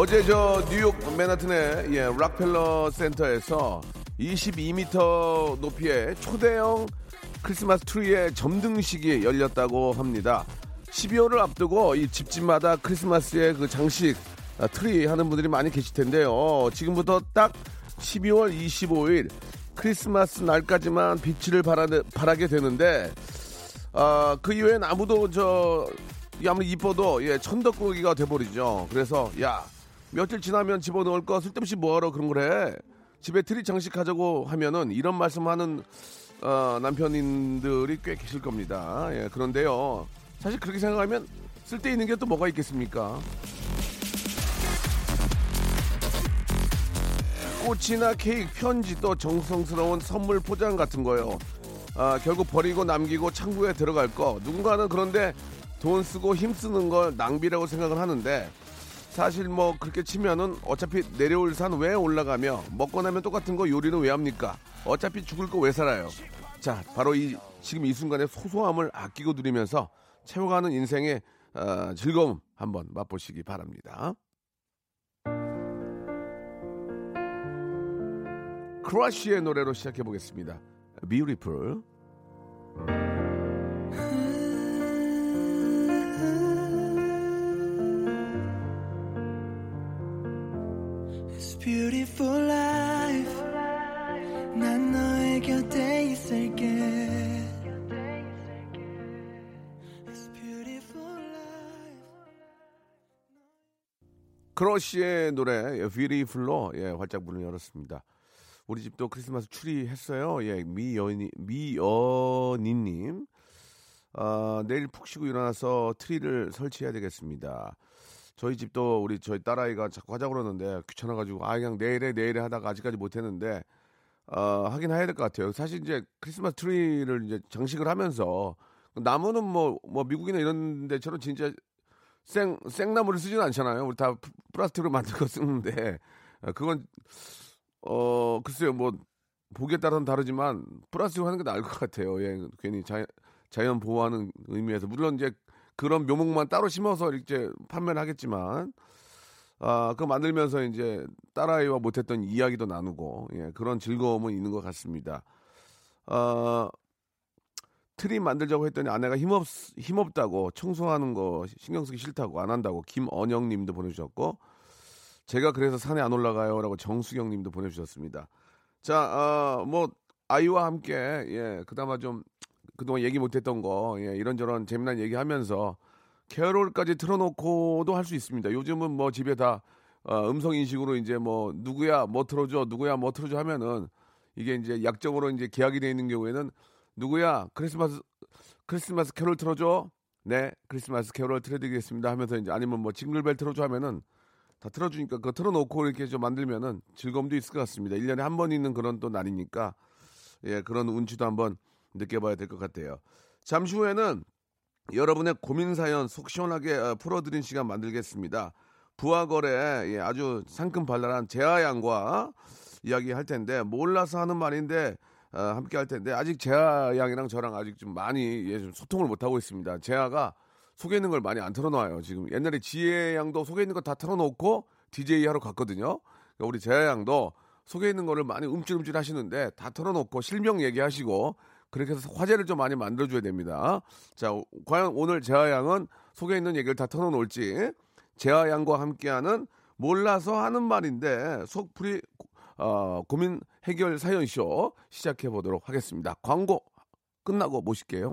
어제 저 뉴욕 맨하튼의 예, 락펠러 센터에서 22m 높이의 초대형 크리스마스 트리의 점등식이 열렸다고 합니다. 12월을 앞두고 이 집집마다 크리스마스의 그 장식 아, 트리 하는 분들이 많이 계실 텐데요. 지금부터 딱 12월 25일 크리스마스 날까지만 빛을 발하, 발하게 되는데 아, 그 이외엔 아무도 저 아무리 이뻐도 예, 천덕꾸러기가 돼버리죠. 그래서 야 며칠 지나면 집어넣을 거 쓸데없이 뭐하러 그런 걸 해. 집에 트리 장식하자고 하면은 이런 말씀하는 어, 남편님들이 꽤 계실 겁니다. 예, 그런데요. 사실 그렇게 생각하면 쓸데 있는 게 또 뭐가 있겠습니까? 꽃이나 케이크, 편지 또 정성스러운 선물 포장 같은 거요. 아, 결국 버리고 남기고 창고에 들어갈 거. 누군가는 그런데 돈 쓰고 힘 쓰는 걸 낭비라고 생각을 하는데 사실 뭐 그렇게 치면은 어차피 내려올 산 왜 올라가며 먹고 나면 똑같은 거 요리는 왜 합니까? 어차피 죽을 거 왜 살아요? 자, 바로 이 지금 이 순간의 소소함을 아끼고 누리면서 채워가는 인생의 어, 즐거움 한번 맛보시기 바랍니다. 크러쉬의 노래로 시작해 보겠습니다. Beautiful. It's beautiful life. 난 너의 곁에 있을게. 크러쉬의 노래 Beautiful로 예, 활짝 문을 열었습니다. 우리 집도 크리스마스 추리 했어요. 예, 미연이 미연이님. 아, 내일 푹 쉬고 일어나서 트리를 설치해야 되겠습니다. 저희 집도 우리 저희 딸아이가 자꾸 하자고 그러는데 귀찮아가지고 아 그냥 내일에 내일에 하다가 아직까지 못했는데 어, 하긴 해야 될 것 같아요. 사실 이제 크리스마스 트리를 이제 장식을 하면서 나무는 뭐 뭐 미국이나 이런 데처럼 진짜 생 생나무를 쓰지는 않잖아요. 우리 다 프- 플라스틱으로 만든 거 쓰는데 어, 그건 어 글쎄요 뭐 보기에 따라서는 다르지만 플라스틱으로 하는 게 나을 것 같아요. 예, 괜히 자연 자연 보호하는 의미에서 물론 이제 그런 묘목만 따로 심어서 이렇게 판매를 하겠지만 아, 그거 만들면서 이제 딸아이와 못했던 이야기도 나누고, 예, 그런 즐거움은 있는 것 같습니다. 아, 트리 만들자고 했더니 아내가 힘없, 힘없다고 청소하는 거 신경 쓰기 싫다고 안 한다고 김언영 님도 보내주셨고, 제가 그래서 산에 안 올라가요. 라고 정수경 님도 보내주셨습니다. 자, 아, 뭐, 아이와 함께, 예, 그나마 좀 그동안 얘기 못했던 거, 예, 이런저런 재미난 얘기 하면서 캐롤까지 틀어놓고도 할 수 있습니다. 요즘은 뭐 집에 다 어, 음성 인식으로 이제 뭐 누구야 뭐 틀어줘 누구야 뭐 틀어줘 하면은 이게 이제 약정으로 이제 계약이 돼 있는 경우에는 누구야 크리스마스 크리스마스 캐롤 틀어줘 네 크리스마스 캐롤 틀어드리겠습니다 하면서 이제 아니면 뭐 징글벨 틀어줘 하면은 다 틀어주니까 그거 틀어놓고 이렇게 좀 만들면은 즐거움도 있을 것 같습니다. 1년에 한 번 있는 그런 또 날이니까 예 그런 운치도 한번 느껴봐야 될 것 같아요. 잠시 후에는 여러분의 고민 사연 속 시원하게 어, 풀어드린 시간 만들겠습니다. 부하거래 예, 아주 상큼 발랄한 재하양과 이야기할 텐데 몰라서 하는 말인데 어, 함께 할 텐데 아직 재하양이랑 저랑 아직 좀 많이 예, 좀 소통을 못 하고 있습니다. 재하가 속에 있는 걸 많이 안 털어놔요. 지금 옛날에 지혜양도 속에 있는 거 다 털어놓고 DJ 하러 갔거든요. 그러니까 우리 재하양도 속에 있는 거를 많이 움찔움찔 하시는데 다 털어놓고 실명 얘기하시고 그렇게 해서 화제를 좀 많이 만들어줘야 됩니다. 자, 오- 과연 오늘 재하 양은 속에 있는 얘기를 다 털어놓을지 재하 양과 함께하는 몰라서 하는 말인데 속풀이 어, 고민 해결 사연쇼 시작해 보도록 하겠습니다. 광고 끝나고 모실게요.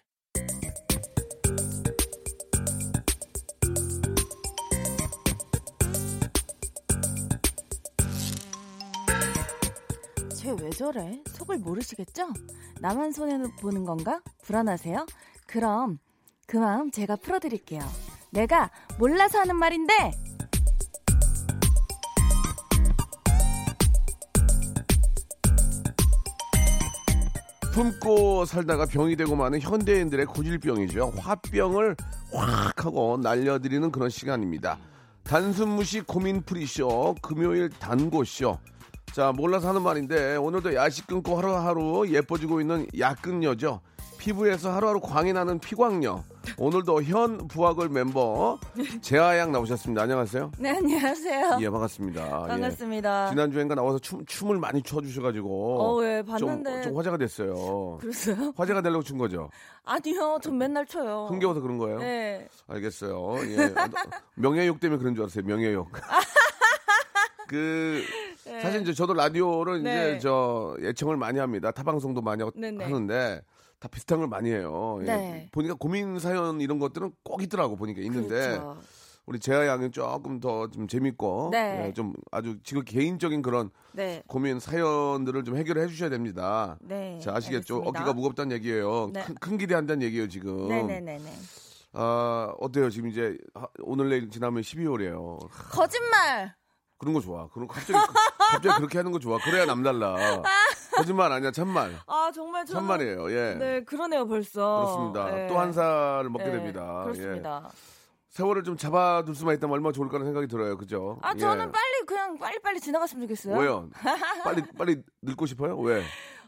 왜 저래? 속을 모르시겠죠? 나만 손해보는 건가? 불안하세요? 그럼 그 마음 제가 풀어드릴게요. 내가 몰라서 하는 말인데 품고 살다가 병이 되고 마는 현대인들의 고질병이죠. 화병을 확 하고 날려드리는 그런 시간입니다. 단순 무시 고민 풀이쇼 금요일 단고쇼. 자 몰라서 하는 말인데 오늘도 야식 끊고 하루하루 예뻐지고 있는 야끈녀죠. 피부에서 하루하루 광이 나는 피광녀. 오늘도 현 부학을 멤버 재하양 나오셨습니다. 안녕하세요. 네 안녕하세요. 예 반갑습니다. 예. 반갑습니다. 지난주엔가 나와서 춤, 춤을 많이 춰주셔가지고 어, 예, 좀, 봤는데. 좀 화제가 됐어요. 그랬어요? 화제가 되려고 춘 거죠. 아니요, 전 맨날 쳐요. 흥겨워서 그런 거예요? 네. 알겠어요. 예. 명예욕 때문에 그런 줄 알았어요. 명예욕. 그 사실 이제 저도 라디오를 네. 이제 저 예청을 많이 합니다. 타 방송도 많이 하- 네네. 하는데 다 비슷한 걸 많이 해요. 예. 네. 보니까 고민 사연 이런 것들은 꼭 있더라고 보니까 있는데 그렇죠. 우리 재하 양은 조금 더 좀 재밌고 네. 예, 좀 아주 지금 개인적인 그런 네. 고민 사연들을 좀 해결해 주셔야 됩니다. 네. 자 아시겠죠? 알겠습니다. 어깨가 무겁다는 얘기예요. 네. 큰, 큰 기대한다는 얘기예요 지금. 네네네네. 아 어때요 지금 이제 하- 오늘 내일 지나면 12월이에요. 거짓말. 그런 거 좋아. 그런 거 갑자기 갑자기 그렇게 하는 거 좋아. 그래야 남달라. 거짓말 아니야 참말. 아 정말 저는 참말이에요. 예. 네 그러네요 벌써. 그렇습니다. 네. 또한 살을 먹게 네, 됩니다. 예. 그렇습니다. 세월을 좀 잡아둘 수만 있다면 얼마나 좋을까라는 생각이 들어요. 그죠? 아 저는 예. 빨리 그냥 빨리 빨리 지나갔으면 좋겠어요. 왜요? 빨리 빨리 늙고 싶어요? 왜?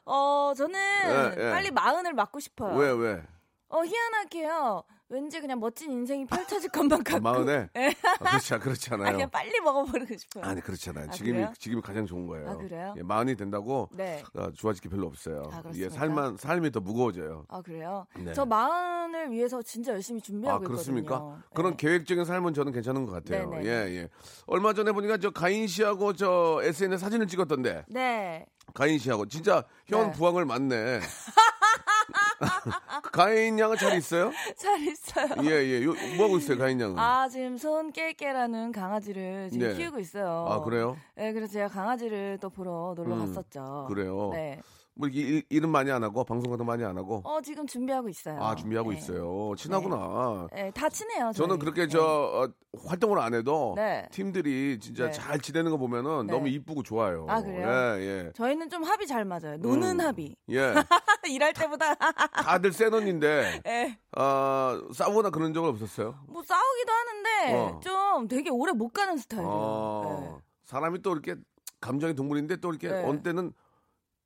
어 저는 예, 예. 빨리 마흔을 맞고 싶어요. 왜 왜? 어 희한하게요. 왠지 그냥 멋진 인생이 펼쳐질 것만 아, 같고. 마흔에? 예. 아, 그렇지, 그렇지 아, 않아요. 그냥 빨리 먹어버리고 싶어요. 아니 그렇지 않아요. 아, 지금이 그래요? 지금이 가장 좋은 거예요. 아, 그래요? 예, 마흔이 된다고 네. 아, 좋아질 게 별로 없어요. 아, 그렇습니까? 삶만 삶이 더 무거워져요. 아 그래요? 네. 저 마흔을 위해서 진짜 열심히 아 준비하고 그렇습니까? 있거든요. 그런 네. 계획적인 삶은 저는 괜찮은 것 같아요. 네네. 예 예. 얼마 전에 보니까 저 가인 씨하고 저 SNS 사진을 찍었던데 네. 가인 씨하고 진짜 현 네. 부항을 맞네. 가인 양은 잘 있어요? 잘 있어요. 예 예. 요- 뭐 하고 있어요 가인 양은? 아 지금 손 깨깨라는 강아지를 지금 네. 키우고 있어요. 아, 그래요? 네, 그래서 제가 강아지를 또 보러 놀러 음, 갔었죠. 그래요? 네. 뭐 일, 일은 많이 안 하고 방송 같은 거 많이 안 하고. 어 지금 준비하고 있어요. 아 준비하고 네. 있어요. 친하구나. 네, 다 친해요. 저는 저희. 그렇게 네. 저 어, 활동을 안 해도 네. 팀들이 진짜 네. 잘 지내는 거 보면은 네. 너무 이쁘고 좋아요. 아, 그래요? 예, 예. 저희는 좀 합이 잘 맞아요. 노는 음. 합이. 예. 일할 때보다 다들 센 언니인데 예. 어, 싸우거나 그런 적은 없었어요. 뭐 싸우기도 하는데 어. 좀 되게 오래 못 가는 스타일이에요. 어, 사람이 또 이렇게 감정의 동물인데 또 이렇게 네. 어느 때는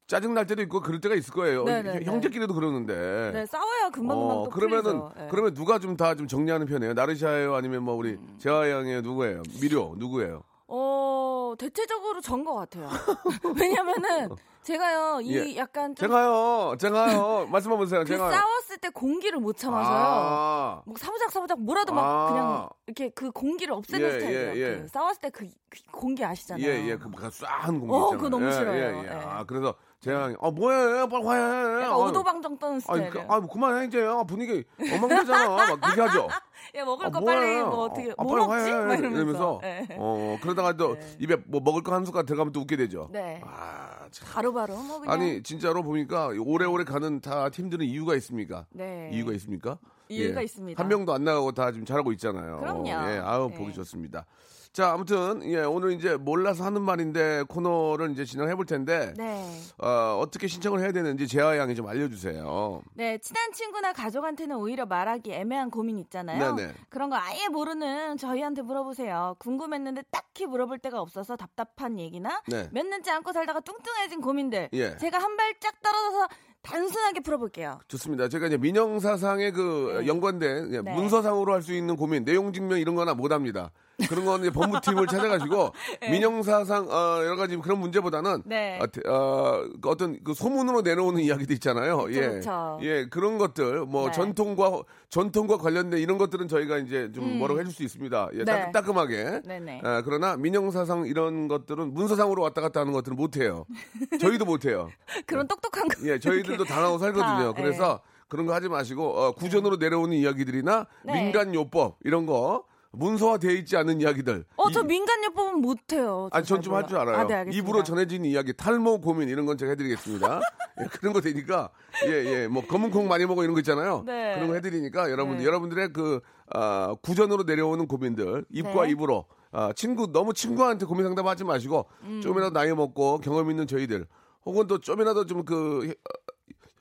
짜증 날 때도 있고 그럴 때가 있을 거예요. 네, 네, 형- 네. 형제끼리도 그러는데. 네. 네, 싸워야 금방 금방 어, 또 그러면은. 예. 그러면 누가 좀다좀 정리하는 편이에요? 나르샤예요, 아니면 뭐 우리 음. 재하 양의 누구예요? 미료 누구예요? 어, 대체적으로 전 것 같아요. 왜냐면은 제가요, 이 예. 약간 좀 제가요, 제가요. 말씀해 보세요. 그 제가 싸웠을 때 공기를 못 참아서요. 아, 뭐 사부작 사부작 뭐라도 막 아. 그냥 이렇게 그 공기를 없애는 예, 스타일이에요. 예, 예. 그 싸웠을 때그 공기 아시잖아요. 예, 예, 그 쏴한 공기 어. 그거 너무 예, 싫어요. 예, 예. 예. 아, 그래서 재하 아, 뭐해? 빨리 화해. 약간 오도방정 떠는 아니, 스타일이에요. 그, 아, 뭐 그만해 이제. 아, 분위기 엉망되잖아. 막 그렇게 하죠. 야 먹을 아, 거 뭐해. 빨리 뭐 어떻게 아, 뭐 빨리 먹지? 화해. 막 이러면서. 예. 어, 그러다가 또 네. 입에 뭐 먹을 거 한 숟갈 들어가면 또 웃게 되죠. 네. 아, 참. 바로 바로 뭐 그냥 아니 진짜로 보니까 오래오래 가는 다 팀들은 이유가 있습니까? 네. 이유가 있습니까? 이유가 있습니다. 한 명도 안 나가고 다 지금 잘하고 있잖아요. 그럼요. 예, 아우 네. 보기 좋습니다. 자, 아무튼 예, 오늘 이제 몰라서 하는 말인데 코너를 이제 진행해 볼 텐데 네. 어, 어떻게 신청을 해야 되는지 재하 양이 좀 알려주세요. 네, 친한 친구나 가족한테는 오히려 말하기 애매한 고민 있잖아요. 네네. 그런 거 아예 모르는 저희한테 물어보세요. 궁금했는데 딱히 물어볼 데가 없어서 답답한 얘기나 네. 몇 년째 안고 살다가 뚱뚱해진 고민들 예. 제가 한 발짝 떨어져서 단순하게 풀어볼게요. 좋습니다. 제가 이제 민영사상의 그 네. 연관된 예, 네. 문서상으로 할 수 있는 고민, 내용 증명 이런 거나 못 합니다. 그런 건 이제 법무팀을 찾아가지고 네. 민영사상 어, 여러 가지 그런 문제보다는 네. 어, 대- 어, 그 어떤 그 소문으로 내놓는 이야기도 있잖아요. 예, 그쵸. 예 그런 것들 뭐 네. 전통과 전통과 관련된 이런 것들은 저희가 이제 좀 뭐라고 해줄 수 있습니다. 예, 음. 네. 따, 따끔하게. 네네. 아, 그러나 민영사상 이런 것들은 문서상으로 왔다 갔다 하는 것들은 못해요. 저희도 못해요. 그런 똑똑한 거. 예, 저희들도 당하고 살거든요. 다, 그래서 그런 거 하지 마시고 어, 구전으로 내려오는 이야기들이나 네. 민간 요법 이런 거 문서화되어 있지 않은 이야기들. 어, 저 이- 민간요법은 못해요. 아니, 전 좀 할 줄 알아요. 아, 네, 알겠습니다. 입으로 전해진 이야기, 탈모 고민 이런 건 제가 해드리겠습니다. 예, 그런 거 되니까 예, 예, 뭐 검은 콩 많이 먹어 이런 거 있잖아요. 네. 그런 거 해드리니까 여러분들, 네. 여러분들의 그 아, 구전으로 내려오는 고민들 입과 네. 입으로 아, 친구 너무 친구한테 고민 상담하지 마시고 음. 좀이라도 나이 먹고 경험 있는 저희들 혹은 또 좀이라도 좀 그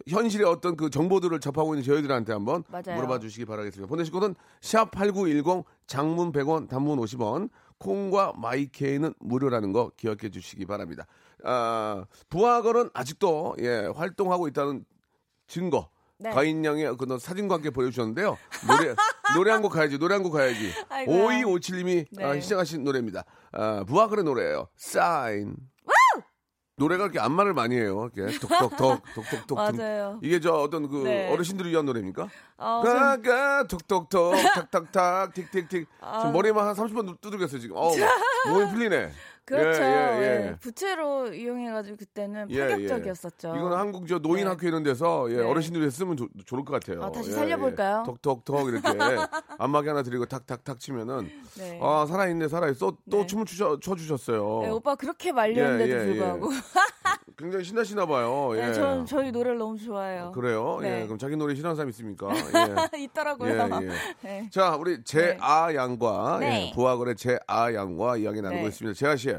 현실의 어떤 그 정보들을 접하고 있는 저희들한테 한번 맞아요. 물어봐 주시기 바라겠습니다. 보내실 곳은 샵8910 장문 100원 단문 50원 콩과 마이케이는 무료라는 거 기억해 주시기 바랍니다. 아, 부하걸은 아직도 예, 활동하고 있다는 증거 네. 가인 양의 그 사진과 함께 보여주셨는데요. 노래 노래 한 곡 가야지 노래 한 곡 가야지. 아이고야. 5257님이 네. 아, 시작하신 노래입니다. 아, 부하걸의 노래예요. 사인. 노래가 그렇게 안마를 많이 해요. 이렇게 톡톡톡 톡톡톡. 맞아요. 이게 저 어떤 그 네. 어르신들을 위한 노래입니까? 어, 좀- 가가 톡톡톡 탁탁탁 틱틱틱. 지금 머리만 한 30번 두들겼어요 지금. 어우, 몸이 풀리네. 그렇죠. 예, 예, 예. 예. 부채로 이용해가지고 그때는 예, 파격적이었었죠. 예. 이거는 한국 저 노인 네. 학교 이런 데서 예, 네. 어르신들이 쓰면 조- 좋을 것 같아요. 아, 다시 예, 살려볼까요? 예. 톡톡톡 이렇게 안마기 하나 드리고 탁탁탁 치면은 네. 아 살아있네 살아있어 또, 또 네. 춤을 추셔, 춰주셨어요. 네, 오빠 그렇게 말렸는데도. 불구하고. 굉장히 신나시나 봐요. 예. 네, 전 저희 노래를 너무 좋아해요. 그래요? 네. 예. 그럼 자기 노래 싫어하는 사람 있습니까? 예. 있더라고요. 예, 예. 네. 자, 우리 제아 양과 네. 예, 부하거래 제아 양과 이야기 나누고 네. 있습니다. 제아 씨,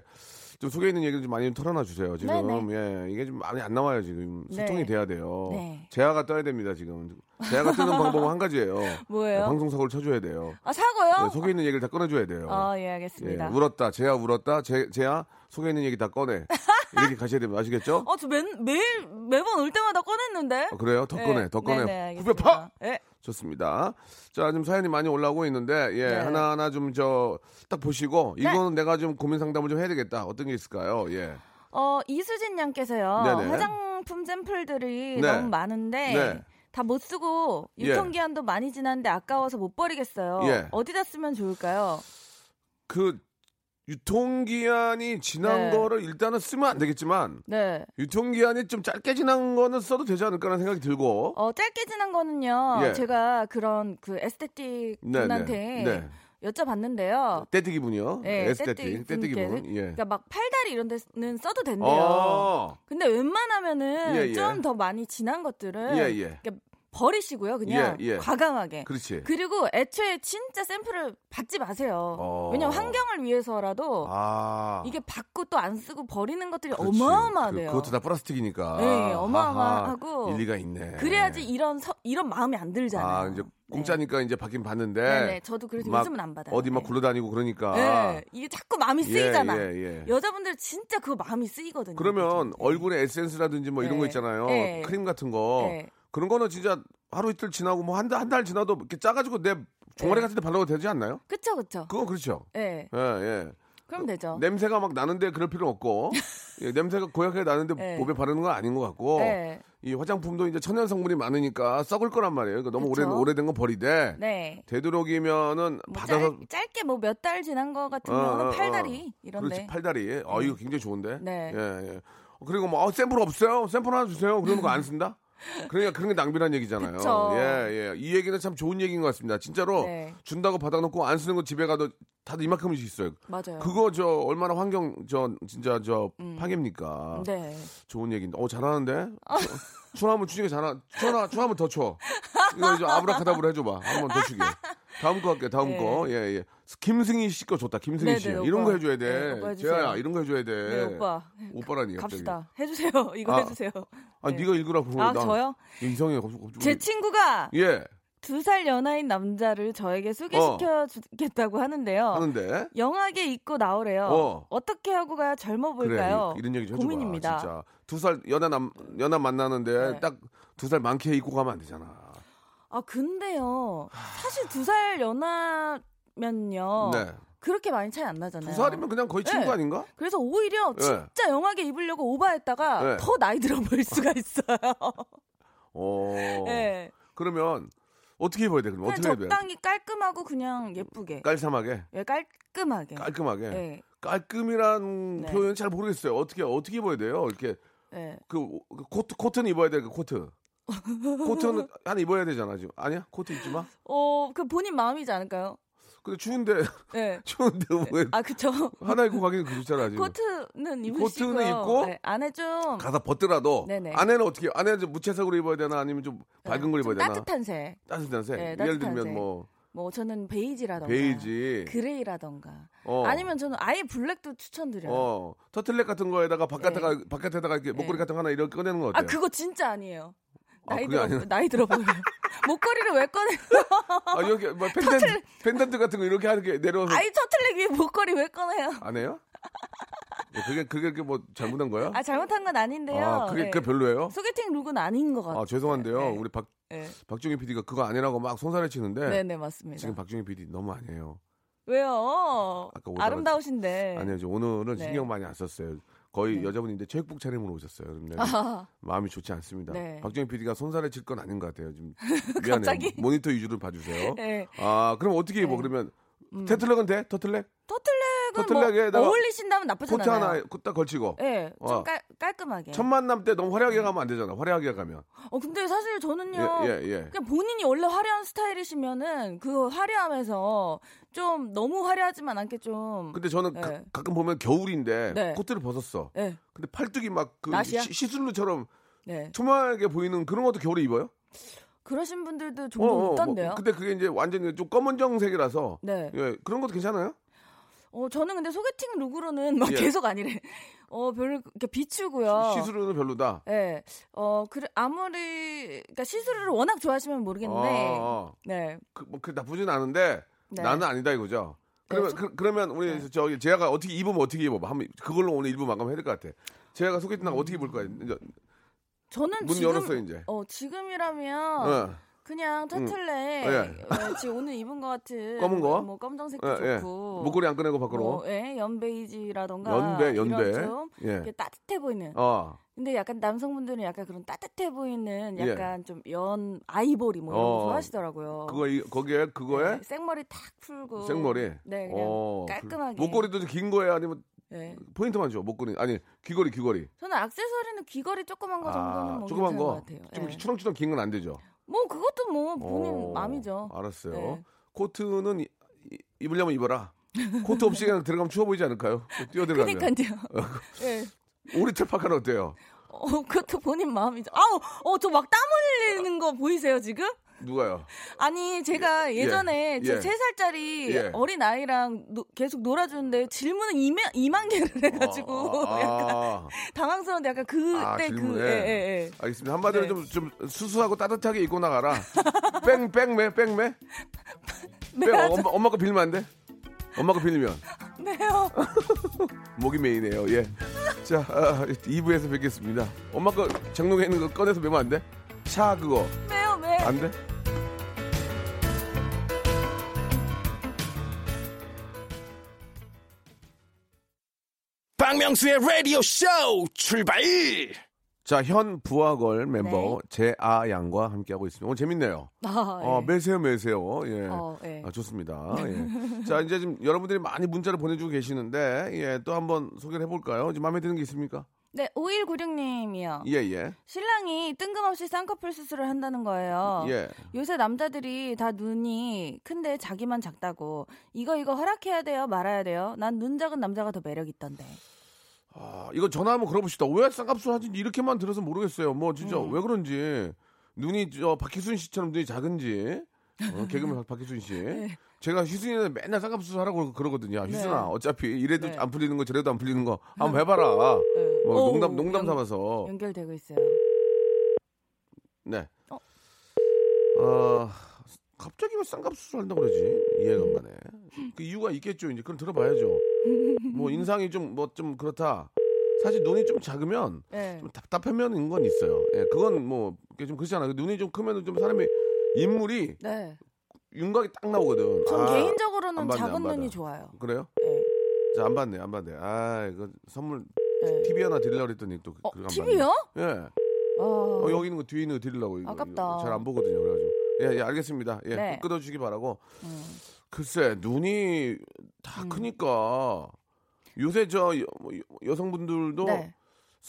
좀 속에 있는 얘기를 좀 많이 좀 털어놔 주세요. 지금 네, 예, 이게 좀 많이 안 나와요. 지금 소통이 네. 돼야 돼요. 네. 제아가 떠야 됩니다. 지금 제아가 뜨는 방법은 한 가지예요. 뭐예요? 방송 사고를 쳐줘야 돼요. 아, 사고요? 네, 속에 있는 얘기를 다 꺼내줘야 돼요. 아, 예, 예, 알겠습니다. 울었다. 제아 울었다. 제, 제아 속에 있는 얘기 다 꺼내. 이렇게 가셔야 됩니다. 아시겠죠? 어, 저 매, 매일, 매번 올 때마다 꺼냈는데? 아, 그래요? 더 꺼내, 더 꺼내. 네 네, 후벼 알겠습니다. 파! 예. 좋습니다. 자, 지금 사연이 많이 올라오고 있는데, 예, 네. 하나하나 좀 저, 딱 보시고, 이거는 내가 좀 고민 상담을 좀 해야 되겠다. 어떤 게 있을까요? 예. 어, 이수진 양께서요. 네네. 화장품 샘플들이 네. 너무 많은데 네. 다못 쓰고 예. 유통 기한도 많이 지났는데 아까워서 못 버리겠어요. 예. 어디다 쓰면 좋을까요? 그, 유통기한이 지난 네. 거를 일단은 쓰면 안 되겠지만, 네. 유통기한이 좀 짧게 지난 거는 써도 되지 않을까라는 생각이 들고, 어, 짧게 지난 거는요. 예. 제가 그런 그 에스테틱 네, 분한테 네, 네. 여쭤봤는데요. 떼뜨기 분이요. 네, 에스테틱, 떼뜨기 분. 예. 그러니까 막 팔다리 이런 데는 써도 된대요. 어, 근데 웬만하면은 예, 예. 좀더 많이 지난 것들은 예, 예. 그러니까 버리시고요. 그냥 예, 예. 과감하게. 그렇지. 그리고 애초에 진짜 샘플을 받지 마세요. 어. 왜냐면 환경을 위해서라도 아. 이게 받고 또 안 쓰고 버리는 것들이 그렇지. 어마어마하대요. 그, 것도다 플라스틱이니까. 네, 어마어마하고. 아하, 일리가 있네. 그래야지 이런 서- 이런 마음이 안 들잖아요. 아, 이제 공짜니까 이제 받긴 받는데. 네, 네. 저도 그래서 막 요즘은 안 받아요. 어디 막 네. 굴러다니고 그러니까. 네, 이게 자꾸 마음이 쓰이잖아. 예, 예, 예. 여자분들 진짜 그거 마음이 쓰이거든요. 그러면? 얼굴에 에센스라든지 뭐 이런 네. 거 있잖아요. 네. 크림 같은 거. 네. 그런 거는 진짜 하루 이틀 지나고 뭐 한 달 한 달 지나도 이렇게 짜가지고 내 종아리 네. 같은 데 발라도 되지 않나요? 그쵸, 그쵸. 그건 그렇죠. 예. 예, 예. 그럼 되죠. 냄새가 막 나는데 그럴 필요는 없고 예, 냄새가 고약하게 나는데 네. 몸에 바르는 건 아닌 것 같고 네. 이 화장품도 이제 천연 성분이 많으니까 썩을 거란 말이에요. 그러니까 너무 오래 그쵸. 오래된 건 버리되 네. 되도록이면은 뭐 받아서 짧, 게 뭐 몇 달 지난 거 같은 어, 경우는 어, 어. 팔다리 이런데. 그렇지 팔다리. 어 이거 굉장히 좋은데. 네. 예, 예. 그리고 뭐 어, 샘플 없어요? 샘플 하나 주세요. 그러는 거 안 쓴다? 그러니까 그런 게 낭비란 얘기잖아요. 그쵸. 예, 예. 이 얘기는 참 좋은 얘기인 것 같습니다. 진짜로 네. 준다고 받아놓고 안 쓰는 거 집에 가도 다들 이만큼씩 있어요. 맞아요. 그거 저 얼마나 환경 저 진짜 저 파괴입니까? 음. 네. 좋은 얘기인데. 어 잘하는데. 추하면 추니까 잘하. 추하 추하면 더 쳐. 이거 이제 아브라카다브라 해줘봐. 한번 더 추게. 다음 거 할게. 다음 네. 거. 예 예. 김승희 씨 거 좋다. 김승희 네, 씨. 네, 이런 오빠. 거 해줘야 네, 돼. 해주세요. 재아야 이런 거 해줘야 돼. 네, 오빠. 오빠라니 갑자기. 갑시다. 해주세요. 이거 아, 해주세요. 아 네. 네가 읽으라고. 아, 나 저요? 이상해. 갑자기. 갑자기. 제 친구가 예. 두살 연하인 남자를 저에게 소개시켜 주겠다고 하는데요. 하는데. 영하게 입고 나오래요. 어. 어. 떻게 하고 가야 젊어 보일까요? 그래, 이런 얘기 좀 해줘봐. 고민입니다. 진짜 두 살 연하 남 연하 만나는데 네. 딱두 살 많게 입고 가면 안 되잖아. 아 근데요. 사실 두 살 연하면요. 네. 그렇게 많이 차이 안 나잖아요. 두 살이면 그냥 거의 친구 네. 아닌가? 그래서 오히려 네. 진짜 영하게 입으려고 오바했다가 네. 더 나이 들어 보일 수가 있어요. 어. 네. 그러면 어떻게 입어야 돼? 그럼 어떻게 해야 돼? 적당히 깔끔하고 그냥 예쁘게. 깔쌈하게, 예, 깔끔하게. 깔끔하게. 예. 깔끔이란 네. 표현 잘 모르겠어요. 어떻게 어떻게 입어야 돼요? 이렇게 예. 그, 그 코트 코트는 입어야 돼. 그 코트. 코트는 하나 입어야 되잖아 지금. 아니야? 코트 입지 마. 어, 그 본인 마음이지 않을까요? 근데 추운데 예. 추운데 왜 아, 그쵸. 하나 입고 가기는 그렇잖아 지금. 코트는 입으시고요. 코트는 입고 네, 안에 좀, 가서 벗더라도 네네. 안에는 어떻게 안에는 좀 무채색으로 입어야 되나 아니면 좀 밝은 걸좀 입어야 되나? 따뜻한 색. 따뜻한 색. 네, 예를 따뜻한 들면 색. 뭐 뭐 저는 베이지라던가. 베이지. gray라던가. 어. 아니면 저는 아예 블랙도 추천드려요. 어 터틀넥 같은 거에다가 바깥에가 바깥에다가 이렇게 목걸이 네. 같은 거 하나 이렇게 꺼내는 거 어때요? 아, 그거 진짜 아니에요. 아, 나이 그게 들어, 아니라- 나이 들어 보여요. 목걸이를 왜 꺼내? 아, 이렇게 뭐 펜던트 펜던트 같은 거 이렇게 하는 게 내려와서 아이, 터틀넥 위에 목걸이 왜 꺼내요? 안 해요? 예, 그게 그게 뭐 잘못한 거야? 아, 잘못한 건 아닌데요. 아, 그게 네. 그게 별로예요? 소개팅 look은 아닌 것 같아요. 아 죄송한데요. 네. 우리 박 네. 박정희 PD가 그거 아니라고 막 손살을 치는데 네, 네, 맞습니다. 지금 박정희 PD 너무 아니에요. 왜요? 아름다우신데. 아니요, 저 오늘은 네. 신경 많이 안 썼어요. 거의 네. 여자분인데 체육복 차림으로 오셨어요. 근데 아, 마음이 좋지 않습니다. 네. 박정희 PD가 손살을 칠 건 아닌 것 같아요. 좀 미안해요. 모니터 위주로 봐주세요. 네. 아 그럼 어떻게 입어? 네. 그러면 음. 테틀렉은 돼? 터틀렉? 터틀넥 은 터틀넥에다가 뭐 어울리신다면 나쁘지 않아요. 하나 딱 걸치고 네, 좀 어. 깔, 깔끔하게. 첫 만남 때 너무 화려하게 가면 안 되잖아. 화려하게 가면 어, 근데 사실 저는요. 예, 예, 예. 그냥 본인이 원래 화려한 스타일이시면은 그 화려함에서 좀 너무 화려하지만 않게 좀. 근데 저는 네. 가, 가끔 보면 겨울인데 네. 코트를 벗었어. 네, 근데 팔뚝이 막그 나시야? 시슬루처럼 네. 투명하게 보이는 그런 것도 겨울에 입어요? 그러신 분들도 종종 있던데요. 뭐, 근데 그게 이제 완전히 좀 검은정색이라서 네. 예, 그런 것도 괜찮아요? 어, 저는 근데 소개팅 look으로는 막 예. 계속 아니래. 어, 별로 이렇게 비추고요. 시스루는 별로다. 네. 어, 그래, 아무리, 그러니까 시스루를 워낙 좋아하시면 모르겠는데. 어, 어. 네. 그, 뭐, 그 나쁘진 않은데 네. 나는 아니다 이거죠. 그러면 네, 그, 러면 우리 저기 제가 어떻게 입으면 어떻게 입어? 한번 그걸로 오늘 일부 마감해야 될 것 같아. 제가 소개팅 나가 어떻게 입을 거야? 이제 저는 문 지금. 열었어요 이제. 어, 지금이라면. 어. 그냥 터틀넥 예. 어, 지금 오늘 입은 것 같은 검은 거? 뭐 검정색도 예, 예. 좋고 목걸이 안 꺼내고 밖으로. 뭐, 예, 연베이지라던가 연배. 이런 좀 예. 따뜻해 보이는 어. 근데 약간 남성분들은 약간 그런 따뜻해 보이는 예. 약간 좀 연 아이보리 뭐 이런 거 어. 좋아하시더라고요. 그거 이- 거기에 그거에 네, 생머리 탁 풀고 생머리. 네 그냥 어, 깔끔하게 그- 목걸이도 긴 거예요, 아니면 네. 포인트만 줘? 목걸이 아니 귀걸이 귀걸이. 저는 액세서리는 귀걸이 조그만 거 정도는 아, 뭐 조그만 거. 것 같아요. 좀 예. 치렁치렁 긴 건 안 되죠. 뭐 그것도 뭐 본인 어, 마음이죠. 알았어요. 네. 코트는 이- 이- 입으려면 입어라. 코트 없이 그냥 들어가면 추워 보이지 않을까요? 뛰어 들어가면. 그러니까요. 예. 오리털 파카는 어때요? 어, 그것도 본인 마음이죠. 아우, 어, 저 막 땀 흘리는 거 보이세요, 지금? 누가요? 아니, 제가 예전에 예. 제 3살짜리 예. 어린 아이랑 노- 계속 놀아주는데 질문을 2만, 2만 개를 해가지고 아, 약간 아, 당황스러운데 약간 그때 아, 그, 질문에. 예, 예, 예. 알겠습니다. 한마디로 네. 좀, 좀 수수하고 따뜻하게 입고 나가라. 뺑, 뺑매, 뺑매? 뺑, 엄마, 엄마 거 빌면 안 돼? 엄마 거 빌리면. 네요. 목이 메이네요. 예. 자, 아, 2부에서 뵙겠습니다. 엄마 거 장롱에 있는 거 꺼내서 매면 안 돼? 차 그거. 매. 안 돼? 박명수의 라디오 쇼 출발! 자, 현 부하걸 멤버 네. 제아 양과 함께하고 있습니다. 오늘 재밌네요. 아, 어, 예. 매세요, 매세요. 예. 어, 예. 아, 좋습니다. 예. 자, 이제 지금 여러분들이 많이 문자를 보내주고 계시는데, 예, 또 한번 소개를 해볼까요? 지금 마음에 드는 게 있습니까? 네, 5196님이요. 예, 예. 신랑이 뜬금없이 쌍꺼풀 수술을 한다는 거예요. 예. 요새 남자들이 다 눈이 큰데 자기만 작다고 이거 이거 허락해야 돼요 말아야 돼요 난 눈 작은 남자가 더 매력 있던데 아, 이거 전화 한번 걸어봅시다. 왜 쌍꺼풀 하는지 이렇게만 들어서 모르겠어요. 뭐, 진짜 음. 왜 그런지. 눈이 저 박희순 씨처럼 눈이 작은지. 어, 개그맨 박- 박희순 씨. 제가 희순이는 맨날 쌍꺼풀 하라고 그러거든요. 희순아, 네. 어차피 이래도 네. 안 풀리는 거 저래도 안 풀리는 거 한번 해봐라. 네. 뭐 오, 농담, 농담 연- 삼아서. 연결되고 있어요 네. 어? 어, 갑자기 왜 쌍꺼풀 한다고 그러지? 이해가 안 가네. 그 이유가 있겠죠. 이제 그럼 들어봐야죠. 뭐 인상이 좀 뭐좀 그렇다. 사실 눈이 좀 작으면 네. 좀 답답하면인 건 있어요. 예, 그건 뭐, 이게 좀 그렇잖아. 눈이 좀 크면 좀 사람이 인물이 네. 윤곽이 딱 나오거든. 전 아, 개인적으로는 안 받네, 작은. 눈이 좋아요. 그래요? 네. 자, 안 받네, 안 받네. 아, 이거 선물 네. TV 하나 드리려고 그랬더니 또 어, 그거 안 TV요? 예. 어, 어, 여기 있는 거 뒤에 있는 거 드리려고 아깝다. 잘 안 보거든요. 그래가지고 예, 예, 알겠습니다. 예, 네. 끊어 주시기 바라고. 음. 글쎄, 눈이 다 크니까 요새 저 여, 성분들도 네.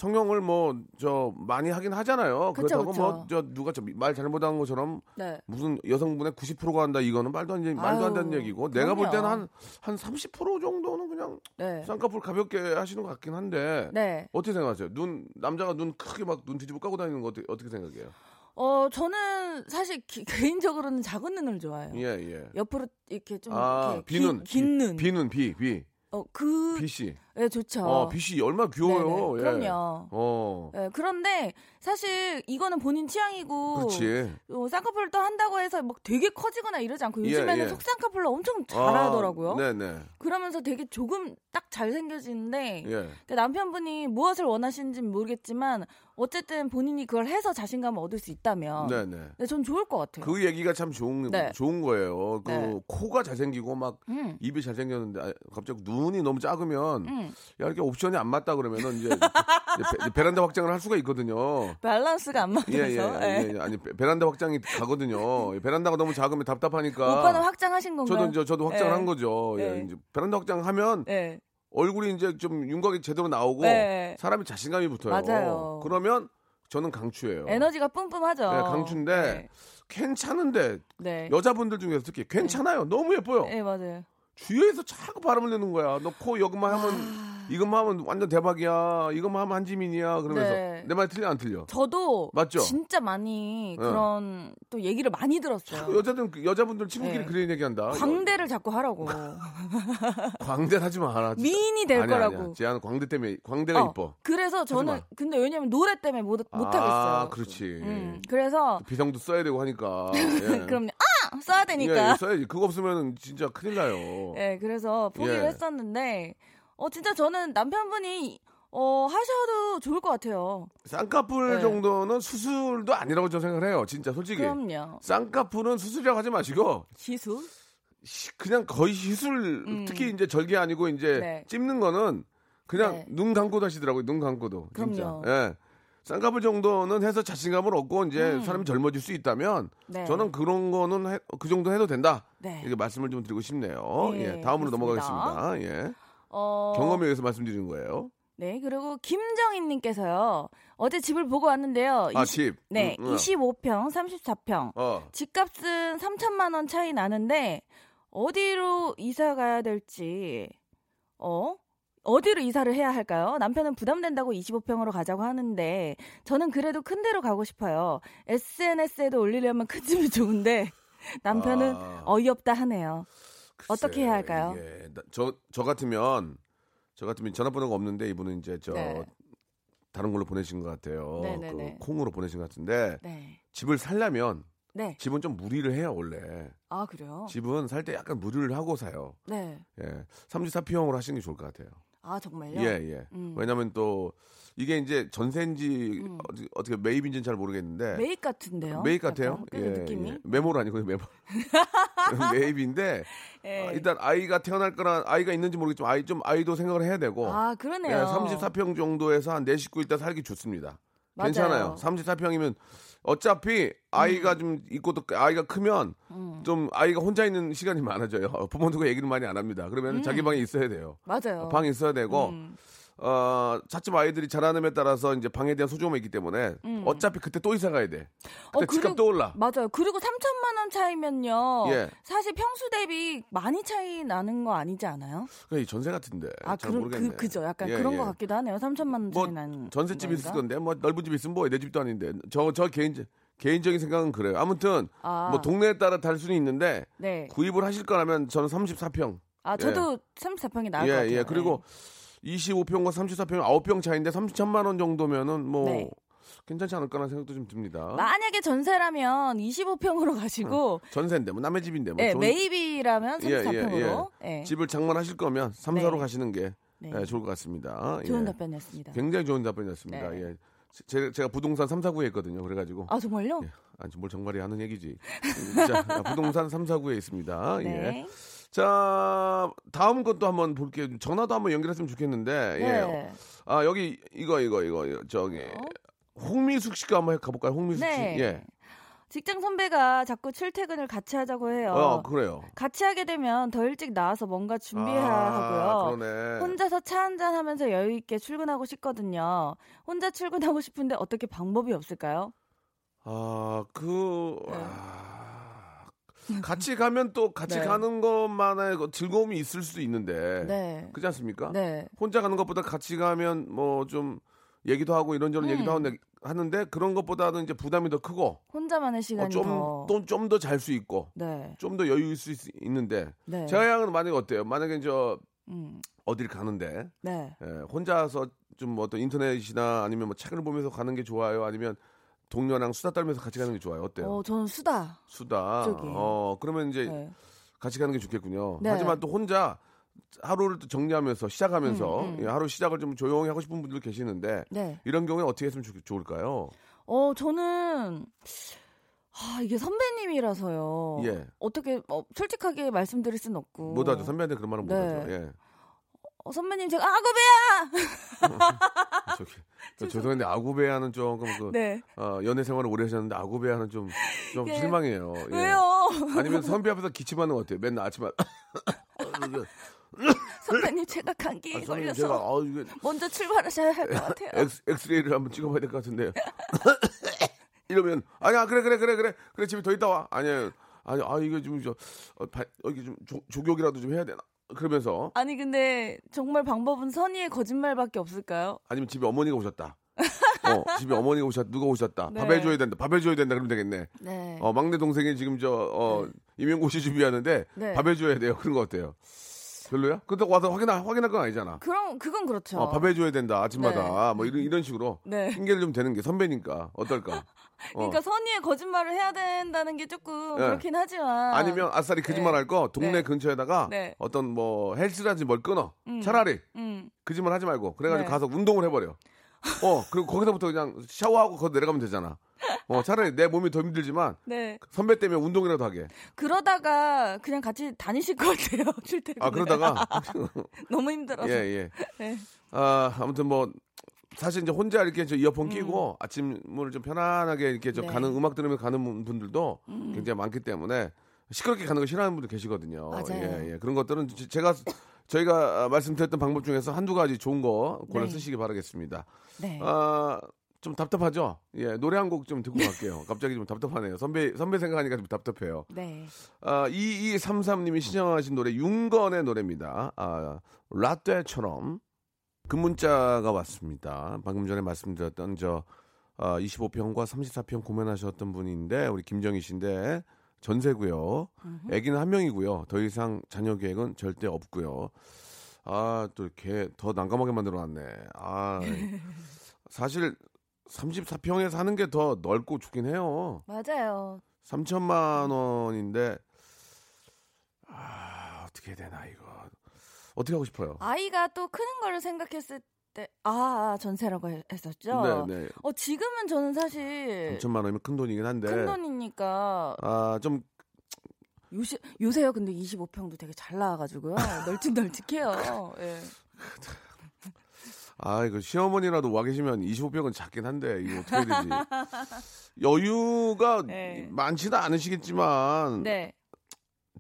성형을 뭐 저 많이 하긴 하잖아요. 그쵸, 그렇다고. 뭐 저 누가 저 말 잘못한 것처럼 네. 무슨 여성분의 90%가 한다 이거는 말도 안 되는 말도 안 되는 얘기고 내가 볼 때는 그럼요. 한한 30% 정도는 그냥 네. 쌍꺼풀 가볍게 하시는 것 같긴 한데 네. 어떻게 생각하세요? 눈 남자가 눈 크게 막 눈 뒤집어 까고 다니는 거 어떻게, 어떻게 생각해요? 어, 저는 사실 기- 개인적으로는 작은 눈을 좋아해요. 예 예. 옆으로 이렇게 좀 아 이렇게 비눈 긴, 긴 눈. 비눈 비 비. 어, 그 비씨. 예, 좋죠. 어 비씨 얼마나 귀여워요. 예. 그럼요. 어. 예, 그런데 사실 이거는 본인 취향이고 그렇지. 어, 쌍꺼풀 또 한다고 해서 막 되게 커지거나 이러지 않고 예, 요즘에는 예. 속쌍꺼풀로 엄청 잘하더라고요. 아, 네네. 그러면서 되게 조금 딱 잘생겨지는데 예. 근데 남편분이 무엇을 원하시는지는 모르겠지만 어쨌든 본인이 그걸 해서 자신감을 얻을 수 있다면 네네. 네, 전 좋을 것 같아요. 그 얘기가 참 좋은 네. 좋은 거예요. 그 네. 코가 잘생기고 막 음, 입이 잘생겼는데 아, 갑자기 눈이 너무 작으면 음. 야 이렇게 옵션이 안 맞다 그러면은 이제, 이제 베, 베란다 확장을 할 수가 있거든요. 밸런스가 안 맞아서. 예, 예, 예. 예, 예. 아니 베- 베란다 확장이 가거든요. 베란다가 너무 작으면 답답하니까. 오빠는 확장하신 건가요? 저도 이제 저도 확장을 예. 한 거죠. 예. 예. 이제 베란다 확장하면 예. 얼굴이 이제 좀 윤곽이 제대로 나오고 네. 사람이 자신감이 붙어요. 맞아요. 그러면 저는 강추예요. 에너지가 뿜뿜하죠. 네, 강추인데 네. 괜찮은데 네. 여자분들 중에서 특히 괜찮아요. 너무 예뻐요. 네, 맞아요. 주위에서 자꾸 바람을 내는 거야. 너 코 여기만 하면 아. 이것만 하면 완전 대박이야. 이것만 하면 한지민이야. 그러면서 네. 내 말 틀려 안 틀려? 저도 맞죠? 진짜 많이 어. 그런 또 얘기를 많이 들었어요. 여자들 여자분들 친구끼리 네. 그런 얘기한다. 광대를 자꾸 하라고. 광대 하지 마라. 진짜. 미인이 될 아니야, 거라고. 아니야. 제한 광대 때문에 광대가 어, 이뻐. 그래서 저는 마. 근데 왜냐면 노래 때문에 못, 못 아, 하겠어요. 그렇지. 음, 그래서 비상도 써야 되고 하니까. 예. 그럼 아 써야 예, 되니까. 예, 써야지. 그거 없으면 진짜 큰일 나요. 예, 그래서 포기를 예. 했었는데 어 진짜 저는 남편분이 어 하셔도 좋을 것 같아요. 쌍꺼풀 네. 정도는 수술도 아니라고 저는 생각을 해요. 진짜 솔직히. 그럼요. 쌍꺼풀은 수술이라고 하지 마시고 기술? 시- 그냥 거의 시술 음. 특히 이제 절개 아니고 이제 네. 찝는 거는 그냥 네. 눈 감고도 하시더라고요. 눈 감고도. 진짜. 그럼요. 예. 쌍꺼풀 정도는 해서 자신감을 얻고 이제 음. 사람이 젊어질 수 있다면 네. 저는 그런 거는 해- 그 정도 해도 된다. 네. 이렇게 말씀을 좀 드리고 싶네요. 네, 예. 다음으로 그렇습니다. 넘어가겠습니다. 예. 어 경험에 의해서 말씀드리는 거예요. 네, 그리고 김정인님께서요. 어제 집을 보고 왔는데요. 아, 20 집. 네, 음, 음. 25평, 34평. 어. 집값은 3천만 원 차이 나는데 어디로 이사 가야 될지 어? 어디로 이사를 해야 할까요? 남편은 부담된다고 25평으로 가자고 하는데 저는 그래도 큰 데로 가고 싶어요. SNS에도 올리려면 큰 집이 좋은데 남편은 아. 어이없다 하네요. 어떻게 글쎄, 해야 할까요? 나- 저, 저 같으면, 저 같으면 전화번호가 없는데 이분은 이제 저, 네. 다른 걸로 보내신 것 같아요. 네네네. 그 콩으로 보내신 것 같은데, 네. 집을 살려면, 네. 집은 좀 무리를 해요, 원래. 아, 그래요? 집은 살 때 약간 무리를 하고 사요. 네. 예. 34평으로 하시는 게 좋을 것 같아요. 아, 정말요? 예, 예. 음. 왜냐면 또, 이게 이제 전세인지 음. 어떻게, 매입인지는 잘 모르겠는데. 메이크 같은데요? 매입 같아요. 그 느낌이? 메모로 아니고 메모. 매입인데 예. 아, 일단 아이가 태어날 거나 아이가 있는지 모르겠지만 아이 좀 아이도 생각을 해야 되고 아, 예, 그러네요. 34평 정도에서 한 4식구 일단 살기 좋습니다. 맞아요. 괜찮아요. 34평이면 어차피 아이가 음. 좀 있고 또 아이가 크면 좀 아이가 혼자 있는 시간이 많아져요. 부모들과 얘기를 많이 안 합니다. 그러면 자기 방에 있어야 돼요. 맞아요. 방에 있어야 되고 음. 어, 차츰 아이들이 자라남에 따라서 이제 방에 대한 소중함이 있기 때문에 어차피 그때 또 이사 가야 돼. 그때 음. 어, 집값 그리고- 떠올라. 맞아요. 그리고 3천만 원 차이면요. 예. 사실 평수 대비 많이 차이 나는 거 아니지 않아요? 그게 전세 같은데. 아, 잘 그. 그, 그죠. 약간 예, 그런 예. 것 같기도 하네요. 3천만 원 차이 뭐 나는. 전셋집 있을? 건데 뭐 넓은 집 있으면 뭐 내 집도 아닌데 저 저 개인 개인적인 생각은 그래요. 아무튼 아. 뭐 동네에 따라 달 수는 있는데 네. 구입을 하실 거라면 저는 34평. 아, 저도 34평이 나을 예, 것 같아요. 예. 그리고 25평과 34평 9평 차인데 3천만 원 정도면은 뭐 네. 괜찮지 않을까라는 생각도 좀 듭니다. 네. 만약에 전세라면 25평으로 가시고 전세인데 뭐 남의 집인데 뭐 네, 좋은 메이비라면 예, 예, 34평으로. 예. 집을 장만하실 거면 3, 4로 네. 가시는 게 네. 예, 좋을 것 같습니다. 좋은 예. 답변이었습니다. 굉장히 좋은 답변이었습니다. 네. 예. 제, 제가 부동산 3, 4구에 있거든요. 그래가지고 아 정말요? 예. 아니 뭘 정말이 하는 얘기지. 자, 부동산 3, 4구에 있습니다. 예. 네. 자, 다음 것도 한번 볼게요. 전화도 한번 연결했으면 좋겠는데. 예. 네. 아, 여기 이거 이거 이거, 저기 홍미숙 씨가 한번 가볼까요? 홍미숙 네. 씨. 예. 직장 선배가 자꾸 출퇴근을 같이 하자고 해요. 어, 그래요. 같이 하게 되면 더 일찍 나와서 뭔가 준비해야 아, 하고요. 그러네. 혼자서 차 한잔 하면서 여유 있게 출근하고 싶거든요. 혼자 출근하고 싶은데 어떻게 방법이 없을까요? 아, 그 네. 아, 같이 가면 또 같이 네. 가는 것만의 그 즐거움이 있을 수도 있는데. 네. 그렇지 않습니까? 네. 혼자 가는 것보다 같이 가면 뭐좀 얘기도 하고 이런저런 음. 얘기도 하는데, 하는데 그런 것보다는 이제 부담이 더 크고 혼자만의 어, 시간이 더. 좀좀 더 잘 수 있고 네. 좀 더 여유 있을 수 있는데 네. 제가 양은 만약에 어때요? 만약에 저 음. 어딜 가는데 네. 예, 혼자서 좀뭐 어떤 인터넷이나 아니면 뭐 책을 보면서 가는 게 좋아요? 아니면 동료랑 수다 떨면서 같이 가는 게 좋아요? 어때요? 어, 저는 수다. 수다. 쪽이. 어 그러면 이제 네. 같이 가는 게 좋겠군요. 네. 하지만 또 혼자 하루를 또 정리하면서 시작하면서 음, 음. 예, 하루 시작을 좀 조용히 하고 싶은 분들 계시는데 네. 이런 경우에 어떻게 했으면 좋, 좋을까요? 어, 저는 아, 이게 선배님이라서요. 예. 어떻게 어, 솔직하게 말씀드릴 순 없고. 못하죠. 선배한테 그런 말은 네. 못하죠. 예. 어, 선배님 제가 아구 배야. 저기, 저 죄송한데 아구 배야는 조금 그 네. 어, 연애 생활을 오래 하셨는데 아구 배야는 좀좀 예. 실망해요. 예. 왜요? 아니면 선배 앞에서 기침하는 거 어때요? 맨날 아침에 선배님 제가 감기 아, 걸려서 제가 아 이게 먼저 출발하셔야 할 것 같아요. 엑스, 엑스레이를 한번 찍어봐야 될 것 같은데요. 이러면 아니야 그래 그래 그래 그래 그래 집에 더 있다 와 아니야 아니 아 이거 좀저 어, 바- 여기 좀 조, 조격이라도 좀 해야 되나 그러면서 아니 근데 정말 방법은 선의의 거짓말밖에 없을까요? 아니면 집에 어머니가 오셨다. 어 집에 어머니가 오셨 누가 오셨다. 네. 밥 해줘야 된다. 밥 해줘야 된다 그러면 되겠네. 네. 어 막내 동생이 지금 저 어, 네. 임용고시 준비하는데 네. 밥 해줘야 돼요. 그런 거 어때요? 별로야? 근데 와서 확인할 확인할 건 아니잖아. 그럼 그건 그렇죠. 어, 밥 해줘야 된다 아침마다 뭐 이런 이런 식으로 네. 핑계를 좀 대는 게 선배니까 어떨까? 어. 그러니까 선의의 거짓말을 해야 된다는 게 조금 네. 그렇긴 하지만 아니면 아싸리 거짓말 할 거 동네 네. 근처에다가 네. 어떤 뭐 헬스라든지 뭘 끊어 음. 차라리 음. 거짓말 하지 말고 그래가지고 네. 가서 운동을 해버려. 어 그리고 거기서부터 그냥 샤워하고 거기 내려가면 되잖아. 어 차라리 내 몸이 더 힘들지만 네. 선배 때문에 운동이라도 하게. 그러다가 그냥 같이 다니실 것 같아요. 출퇴근. 아 그러다가 너무 힘들어서. 예 예. 네. 아 아무튼 뭐 사실 이제 혼자 이렇게 저 이어폰 음. 끼고 아침을 좀 편안하게 이렇게 저 네. 가는 음악 들으면서 가는 분들도 음. 굉장히 많기 때문에 시끄럽게 가는 거 싫어하는 분들 계시거든요. 맞아요. 예, 예. 그런 것들은 제- 제가 저희가 아, 말씀드렸던 방법 중에서 한두 가지 좋은 거 골라 네. 쓰시기 바라겠습니다. 네. 아, 좀 답답하죠? 예, 노래 한 곡 좀 듣고 갈게요. 갑자기 좀 답답하네요. 선배, 선배 생각하니까 좀 답답해요. 네. 아, 2233님이 신청하신 노래, 윤건의 노래입니다. 아, 라떼처럼. 그 문자가 왔습니다. 방금 전에 말씀드렸던 저, 아, 25평과 34평 고민하셨던 분인데, 우리 김정희 씨인데, 전세고요. 아기는 한 명이고요. 더 이상 자녀 계획은 절대 없고요. 아, 또 이렇게 더 난감하게 만들어 놨네. 아, 사실 34평에 사는 게 더 넓고 좋긴 해요. 맞아요. 3천만 원인데 아 어떻게 해야 되나 이거 어떻게 하고 싶어요? 아이가 또 크는 거를 생각했을 때, 아, 아, 전세라고 해- 했었죠? 네 네 어, 지금은 저는 사실 3천만 원이면 큰 돈이긴 한데 큰 돈이니까 아 좀 요새, 요새요 근데 25평도 되게 잘 나와가지고요. 널찍널찍해요. 예. 아, 이거 시어머니라도 와 계시면 25평은 작긴 한데 이거 어떻게 해야 되지? 여유가 네. 많지는 않으시겠지만 네.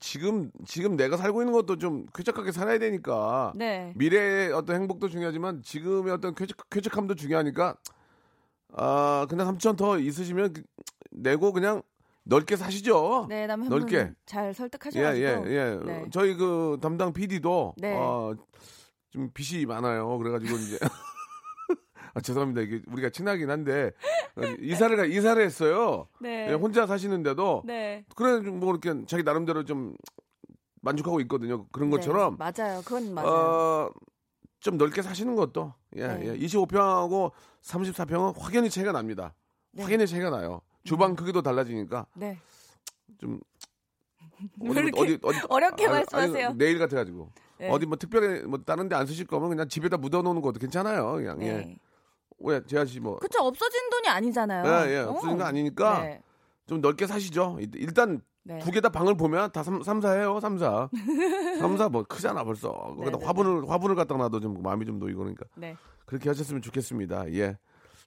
지금 지금 내가 살고 있는 것도 좀 쾌적하게 살아야 되니까 네. 미래의 어떤 행복도 중요하지만 지금의 어떤 쾌적, 쾌적함도 중요하니까 아 그냥 3천 더 있으시면 그- 내고 그냥 넓게 사시죠. 네, 넓게. 잘 예, 설득하셔가지고. 예, 예. 네. 저희 그 담당 PD도 네. 어, 좀 빚이 많아요. 그래가지고 이제 아, 죄송합니다. 이게 우리가 친하긴 한데 어, 이사를 가- 이사를 했어요. 네. 예, 혼자 사시는데도 네. 그래 좀뭐 이렇게 자기 나름대로 좀 만족하고 있거든요. 그런 것처럼 네, 맞아요. 그건 맞아요. 어, 좀 넓게 사시는 것도 예, 네. 예. 25평하고 34평은 확연히 차이가 납니다. 네. 확연히 차이가 나요. 주방 크기도 달라지니까 네. 좀왜 이렇게 어렵게 말씀하세요? 내일 같아가지고 네. 어디 뭐 특별히 뭐 다른 데 안 쓰실 거면 그냥 집에다 묻어놓는 것도 괜찮아요. 그냥 예. 네. 왜 재하 씨 뭐. 그쵸 없어진 돈이 아니잖아요. 예, 예, 어. 없어진 거 아니니까 네. 좀 넓게 사시죠. 일- 일단 네. 북에다 방을 보면 다 삼, 삼사해요, 삼사. 삼사 뭐 크잖아 벌써. 거기다 네, 네, 화분을 화분을 갖다 놔도 좀 마음이 좀 놓이고 그러니까 네. 그렇게 하셨으면 좋겠습니다. 예.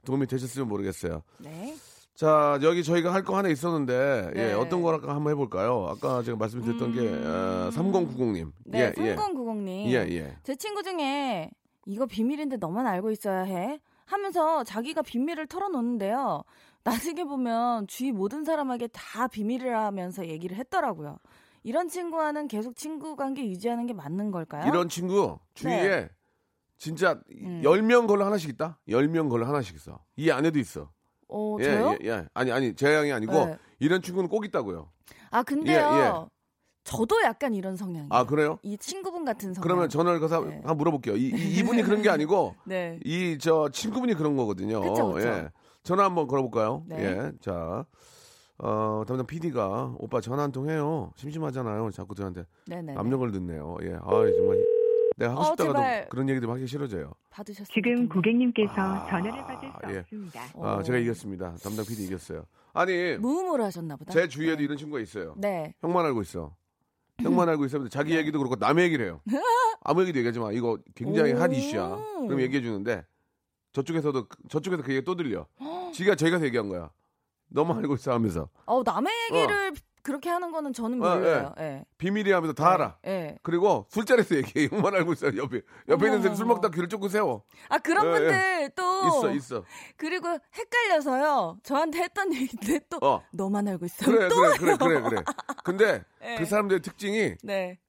도움이 되셨으면 모르겠어요. 네. 자, 여기 저희가 할 거 하나 있었는데, 예, 네. 어떤 걸 할까 한번 해볼까요? 아까 제가 말씀드렸던 게, 어, 3090님. 네, 예, 예. 3090님. 예, 예. 제 친구 중에 이거 비밀인데 너만 알고 있어야 해 하면서 자기가 비밀을 털어놓는데요. 나중에 보면 주위 모든 사람에게 다 비밀을 하면서 얘기를 했더라고요. 이런 친구와는 계속 친구 관계 유지하는 게 맞는 걸까요? 이런 친구 주위에 네. 진짜 음. 10명 걸로 하나씩 있다? 10명 걸로 하나씩 있어. 이 안에도 있어. 어, 예, 저요? 예, 예. 아니, 아니, 제 양이 아니고, 네. 이런 친구는 꼭 있다고요. 아 근데요. 예, 예. 저도 약간 이런 성향이에요. 아, 그래요? 이 친구분 같은 성향. 그러면 전화를 가서 네. 한번 물어볼게요. 이, 이- 이 분이 그런 게 아니고, 네. 이 저 친구분이 그런 거거든요. 그쵸, 그쵸. 예. 전화 한번 걸어볼까요? 네. 예. 자, 어, 담당 PD가 오빠 전화 한 통 해요. 심심하잖아요. 자꾸 저한테 네네. 압력을 듣네요. 예. 아, 정말 내가 하고 어, 싶다가도 제발. 그런 얘기들 하기 싫어져요. 받으셨어요. 지금 고객님께서 아, 전화를 받을 수 예. 없습니다. 아, 어. 제가 이겼습니다. 담당 PD 이겼어요. 아니, 무음으로 하셨나 보다. 제 주위에도 네. 이런 친구가 있어요. 네. 형만 알고 있어. 형만 알고 있어. 자기 얘기도 그렇고 남의 얘기를 해요. 아무 얘기도 얘기하지 마. 이거 굉장히 핫 오. 이슈야. 그럼 얘기해 주는데 저쪽에서도 저쪽에서 그 얘기 또 들려. 지가 저희가 얘기한 거야. 너무 알고 있어 하면서 어 남의 얘기를 그렇게 하는 거는 저는 어, 몰라요. 예. 비밀이 하면서 다 알아. 예. 그리고 술자리에서 얘기해. 형만 알고 있어. 옆에 옆에 있는 사람 술. 먹다 귀를 쫓고 세워. 아 그런 예, 분들 또 있어 있어. 그리고 헷갈려서요. 저한테 했던 얘기인데 또 어. 너만 알고 있어요. 그래 또 그래 그래 그래 그래. 근데 예. 그 사람들의 특징이 네.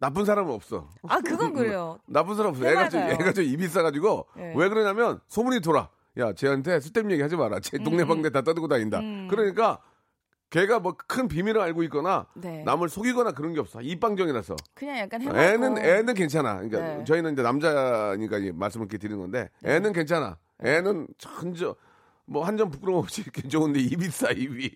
나쁜 사람은 없어. 아 그건 그래요. 나쁜 사람 없어. 애가 좀. 애가 좀 입이 싸가지고 예. 왜 그러냐면 소문이 돌아. 야 쟤한테 쓸데없는 얘기 하지 마라. 쟤 동네 방네 다 떠들고 다닌다. 음. 그러니까 걔가 뭐 큰 비밀을 알고 있거나 네. 남을 속이거나 그런 게 없어. 입방정이라서. 그냥 약간 해맑고. 애는 애는 괜찮아. 그러니까 네. 저희는 이제 남자니까 이 말씀을 이렇게 드리는 건데 애는 괜찮아. 애는 천저 뭐 한 점 부끄러움 없이 좋은데 입이 싸 입이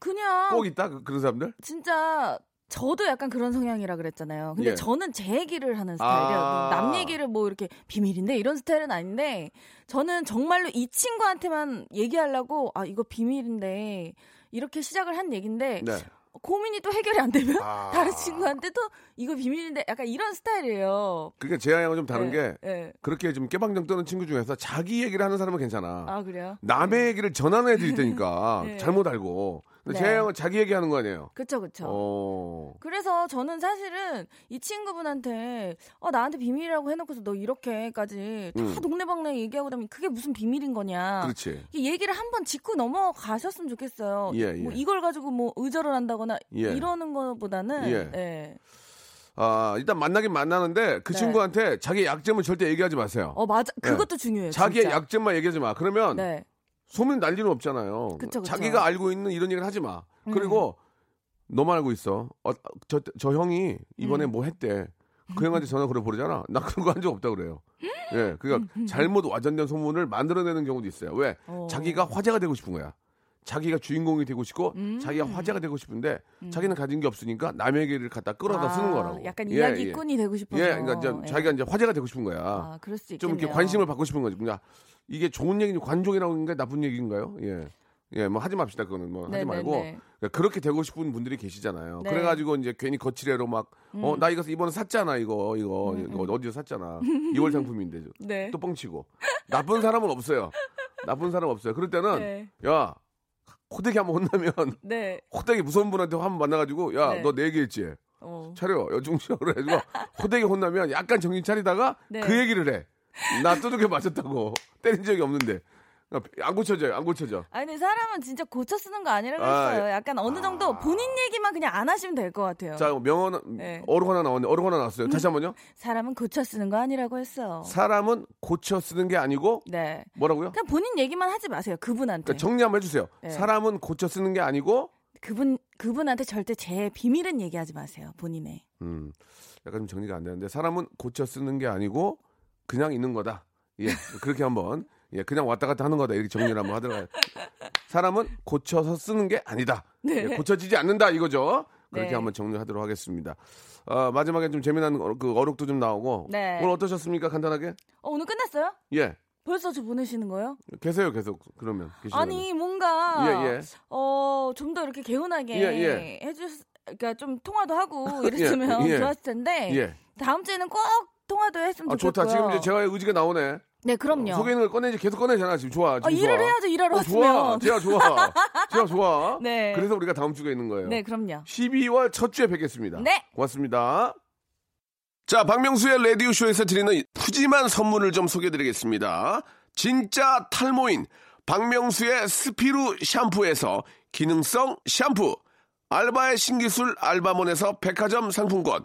그냥 꼭 있다 그- 그런 사람들. 진짜 저도 약간 그런 성향이라 그랬잖아요. 근데 예. 저는 제 얘기를 하는 스타일이에요. 아. 남 얘기를 뭐 이렇게 비밀인데 이런 스타일은 아닌데 저는 정말로 이 친구한테만 얘기하려고 아 이거 비밀인데 이렇게 시작을 한 얘긴데 네. 고민이 또 해결이 안 되면 아. 다른 친구한테 또 이거 비밀인데 약간 이런 스타일이에요. 그러니까 제 양은 좀 다른 예, 게 예. 그렇게 좀 깨방정 떠는 친구 중에서 자기 얘기를 하는 사람은 괜찮아. 아 그래요? 남의 얘기를 전하는 애들이 있다니까 네. 잘못 알고. 근데 네. 제 형은 자기 얘기하는 거 아니에요. 그쵸 그쵸. 어. 그래서 저는 사실은 이 친구분한테 어 나한테 비밀이라고 해놓고서 너 이렇게까지 다 음. 동네방네 얘기하고 다면 그게 무슨 비밀인 거냐. 그렇지. 이 얘기를 한번 짚고 넘어가셨으면 좋겠어요. 예, 뭐 예. 이걸 가지고 뭐 의절을 한다거나 예. 이러는 것보다는 예. 예. 아 일단 만나긴 만나는데 그 네. 친구한테 자기 약점을 절대 얘기하지 마세요. 어 맞아 예. 그것도 중요해요. 자기의 진짜. 약점만 얘기하지 마. 그러면 네. 소문 날 일은 없잖아요. 그쵸, 그쵸. 자기가 알고 있는 이런 얘기를 하지 마. 음. 그리고 너만 알고 있어. 어, 저, 저 형이 이번에 음. 뭐 했대. 그 형한테 전화 걸어 보잖아. 나 그런 거 한 적 없다 그래요. 예, 그러니까 잘못 와전된 소문을 만들어내는 경우도 있어요. 왜? 음, 어. 자기가 화제가 되고 싶은 거야. 자기가 주인공이 되고 싶고 음. 자기가 화제가 되고 싶은데 자기는 가진 게 없으니까 남의 얘기를 갖다 끌어다 아, 쓰는 거라고. 약간 예, 이야기꾼이 되고 예. 싶어서. 예, 그러니까 이제 예. 자기가 이제 화제가 되고 싶은 거야. 아 그럴 수좀 있겠네요. 이렇게 관심을 받고 싶은 거지. 그냥 이게 좋은 얘기인지 관종이라고 하는 게 나쁜 얘기인가요? 예. 예, 뭐 하지 맙시다. 그거는 뭐 하지 네, 말고 네, 네. 그러니까 그렇게 되고 싶은 분들이 계시잖아요. 네. 그래가지고 이제 괜히 거칠애로 막어 음. 나 이거 이번에 샀잖아 이거 이거 이거 어디서 샀잖아 2월 상품인데 네. 또 뻥치고 나쁜 사람은 없어요. 나쁜 사람 없어요. 그럴 때는 네. 야 호되게 한번 혼나면 네. 호되게 무서운 분한테 한번 만나가지고 야 네. 너내 얘기했지 어. 차려 여중시여 그래가지고 호되게 혼나면 약간 정신 차리다가 네. 그 얘기를 해. 나 두둑에 맞았다고 때린 적이 없는데 안 고쳐져요. 안 고쳐져. 아니 근데 사람은 진짜 고쳐 쓰는 거 아니라고 아, 했어요. 약간 어느 정도 본인 얘기만 그냥 안 하시면 될 것 같아요. 자 명언 네. 어록 하나 나왔네. 어록 하나 나왔어요. 다시 한 번요. 사람은 고쳐 쓰는 거 아니라고 했어. 사람은 고쳐 쓰는 게 아니고 네. 뭐라고요? 그냥 본인 얘기만 하지 마세요. 그분한테. 그러니까 정리 한번 해주세요. 네. 사람은 고쳐 쓰는 게 아니고 그분 그분한테 절대 제 비밀은 얘기하지 마세요. 본인의. 음, 약간 좀 정리가 안 되는데 사람은 고쳐 쓰는 게 아니고 그냥 있는 거다. 예, 그렇게 한번 예, 그냥 왔다 갔다 하는 거다 이렇게 정리를 한번 하더라고요. 사람은 고쳐서 쓰는 게 아니다. 네. 예, 고쳐지지 않는다 이거죠. 그렇게 네. 한번 정리하도록 하겠습니다. 어, 마지막에 좀 재미난 어, 그 어록도 좀 나오고 네. 오늘 어떠셨습니까? 간단하게? 어, 오늘 끝났어요? 예. 벌써 저 보내시는 거예요? 계세요, 계속. 그러면. 계시면은. 아니 뭔가 예, 예. 어좀 더 이렇게 개운하게 예, 예. 수- 그러니까 좀 통화도 하고 이랬으면 예, 예. 좋았을 텐데 예. 다음 주에는 꼭 통화도 했으면 아, 좋겠고요. 좋다. 지금 이제 제가 의지가 나오네. 네 그럼요. 있는 걸 꺼내지 계속 꺼내잖아. 지금 좋아. 지금 아, 일을 좋아. 해야죠 일하러 어, 좋아. 제가 좋아. 제가 좋아. 네. 그래서 우리가 다음 주에 있는 거예요. 네 그럼요. 12월 첫 주에 뵙겠습니다. 네. 고맙습니다. 자, 박명수의 라디오 쇼에서 드리는 푸짐한 선물을 좀 소개해드리겠습니다. 진짜 탈모인 박명수의 스피루 샴푸에서 기능성 샴푸. 알바의 신기술 알바몬에서 백화점 상품권.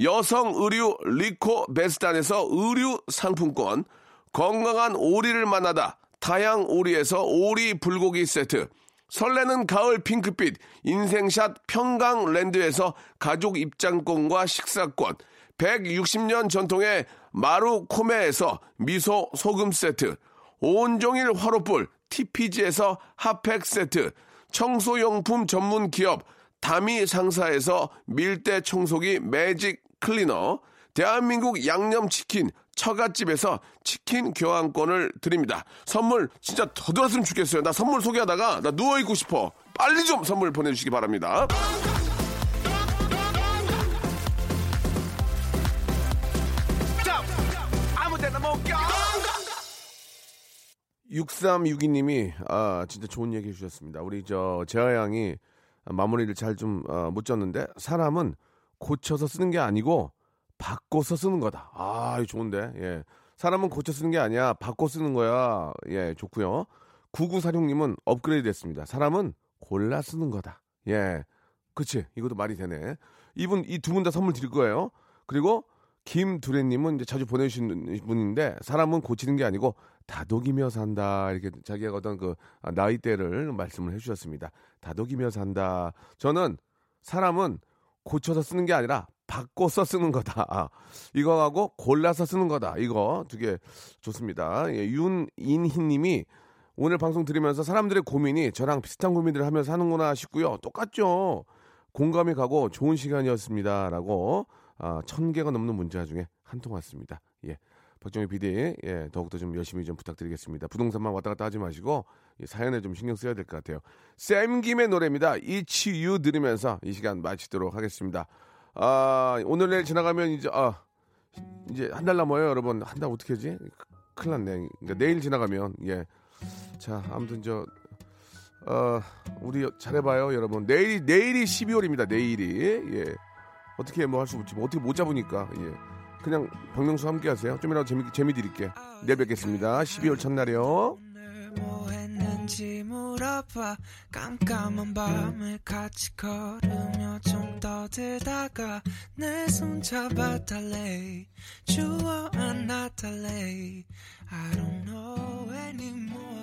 여성 의류 리코 베스탄에서 의류 상품권, 건강한 오리를 만나다 다향 오리에서 오리 불고기 세트, 설레는 가을 핑크빛 인생샷 평강랜드에서 가족 입장권과 식사권, 160년 전통의 마루 코메에서 미소 소금 세트, 온종일 화로불 TPG에서 핫팩 세트, 청소용품 전문 기업 다미 상사에서 밀대 청소기 매직 클리너, 대한민국 양념치킨 처갓집에서 치킨 교환권을 드립니다. 선물 진짜 더 들었으면 좋겠어요. 나 선물 소개하다가 나 누워있고 싶어. 빨리 좀 선물 보내주시기 바랍니다. 6362님이 아 진짜 좋은 얘기 해주셨습니다. 우리 저 재하 양이 마무리를 잘 좀 못 졌는데 사람은 고쳐서 쓰는 게 아니고 바꿔서 쓰는 거다. 아 이거 좋은데 예 사람은 고쳐 쓰는 게 아니야 바꿔 쓰는 거야. 예 좋고요. 9946님은 업그레이드 됐습니다. 사람은 골라 쓰는 거다. 예 그치 이것도 말이 되네. 이분 이 두 분 다 선물 드릴 거예요. 그리고 김두래님은 이제 자주 보내주신 분인데 사람은 고치는 게 아니고 다독이며 산다 이렇게 자기가 어떤 그 아, 나이대를 말씀을 해주셨습니다. 다독이며 산다. 저는 사람은 고쳐서 쓰는 게 아니라 바꿔서 쓰는 거다. 아, 이거하고 골라서 쓰는 거다. 이거 두 개 좋습니다. 예, 윤인희님이 오늘 방송 들으면서 사람들의 고민이 저랑 비슷한 고민들을 하면서 하는구나 싶고요. 똑같죠. 공감이 가고 좋은 시간이었습니다.라고 아, 천 개가 넘는 문자 중에 한 통 왔습니다. 예. 박정희 PD, 예, 더욱더 좀 열심히 좀 부탁드리겠습니다. 부동산만 왔다 갔다 하지 마시고, 이 사연에 좀 신경 써야 될 것 같아요. 쌤김의 노래입니다. You 들으면서 이 시간 마치도록 하겠습니다. 아, 오늘 내일 지나가면 이제, 아, 이제 한 달 남아요, 여러분. 한 달 어떻게 하지? 큰일 났네. 그러니까 내일 지나가면, 예. 자, 아무튼 저, 어, 우리 잘해봐요, 여러분. 내일이, 내일이 12월입니다, 내일이. 예. 어떻게 뭐 할 수 없지. 뭐 어떻게 못 잡으니까. 예. 그냥 박명수 함께 하세요. 좀이라도 재미, 재미 드릴게. 내일 뵙겠습니다. 12월 첫날이요. 뭐 했는지 물어봐 깜깜한 밤을 같이 걸으며 좀 떠들다가 내 손 잡아 달래 주워 안아 달래 I don't know anymore